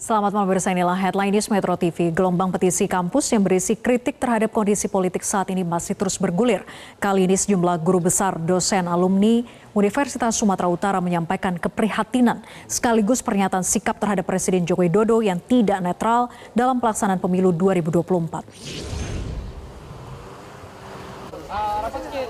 Selamat malam bersama inilah Headline News Metro TV. Gelombang petisi kampus yang berisi kritik terhadap kondisi politik saat ini masih terus bergulir. Kali ini sejumlah guru besar, dosen, alumni Universitas Sumatera Utara menyampaikan keprihatinan sekaligus pernyataan sikap terhadap Presiden Joko Widodo yang tidak netral dalam pelaksanaan pemilu 2024.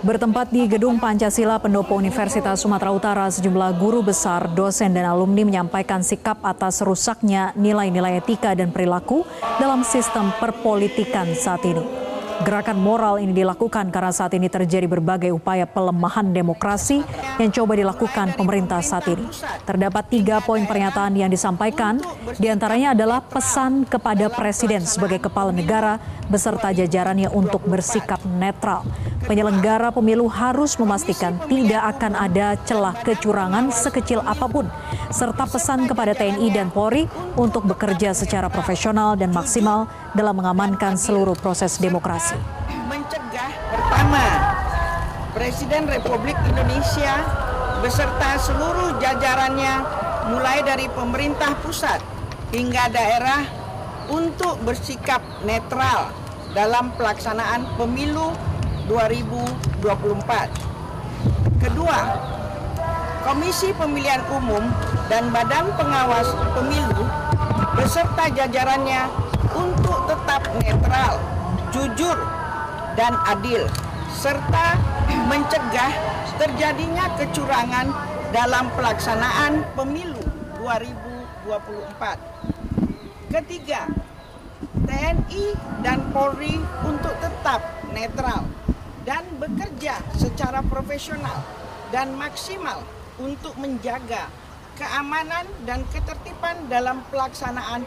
Bertempat di Gedung Pancasila Pendopo Universitas Sumatera Utara, sejumlah guru besar, dosen, dan alumni menyampaikan sikap atas rusaknya nilai-nilai etika dan perilaku dalam sistem perpolitikan saat ini. Gerakan moral ini dilakukan karena saat ini terjadi berbagai upaya pelemahan demokrasi yang coba dilakukan pemerintah saat ini. Terdapat tiga poin pernyataan yang disampaikan, di antaranya adalah pesan kepada Presiden sebagai kepala negara beserta jajarannya untuk bersikap netral. Penyelenggara pemilu harus memastikan tidak akan ada celah kecurangan sekecil apa pun, serta pesan kepada TNI dan Polri untuk bekerja secara profesional dan maksimal dalam mengamankan seluruh proses demokrasi. Mencegah pertama, Presiden Republik Indonesia beserta seluruh jajarannya mulai dari pemerintah pusat hingga daerah untuk bersikap netral dalam pelaksanaan pemilu 2024. Kedua, Komisi Pemilihan Umum dan Badan Pengawas Pemilu beserta jajarannya untuk tetap netral, jujur, dan adil, serta mencegah terjadinya kecurangan dalam pelaksanaan pemilu 2024. Ketiga, TNI dan Polri untuk tetap netral dan bekerja secara profesional dan maksimal untuk menjaga keamanan dan ketertiban dalam pelaksanaan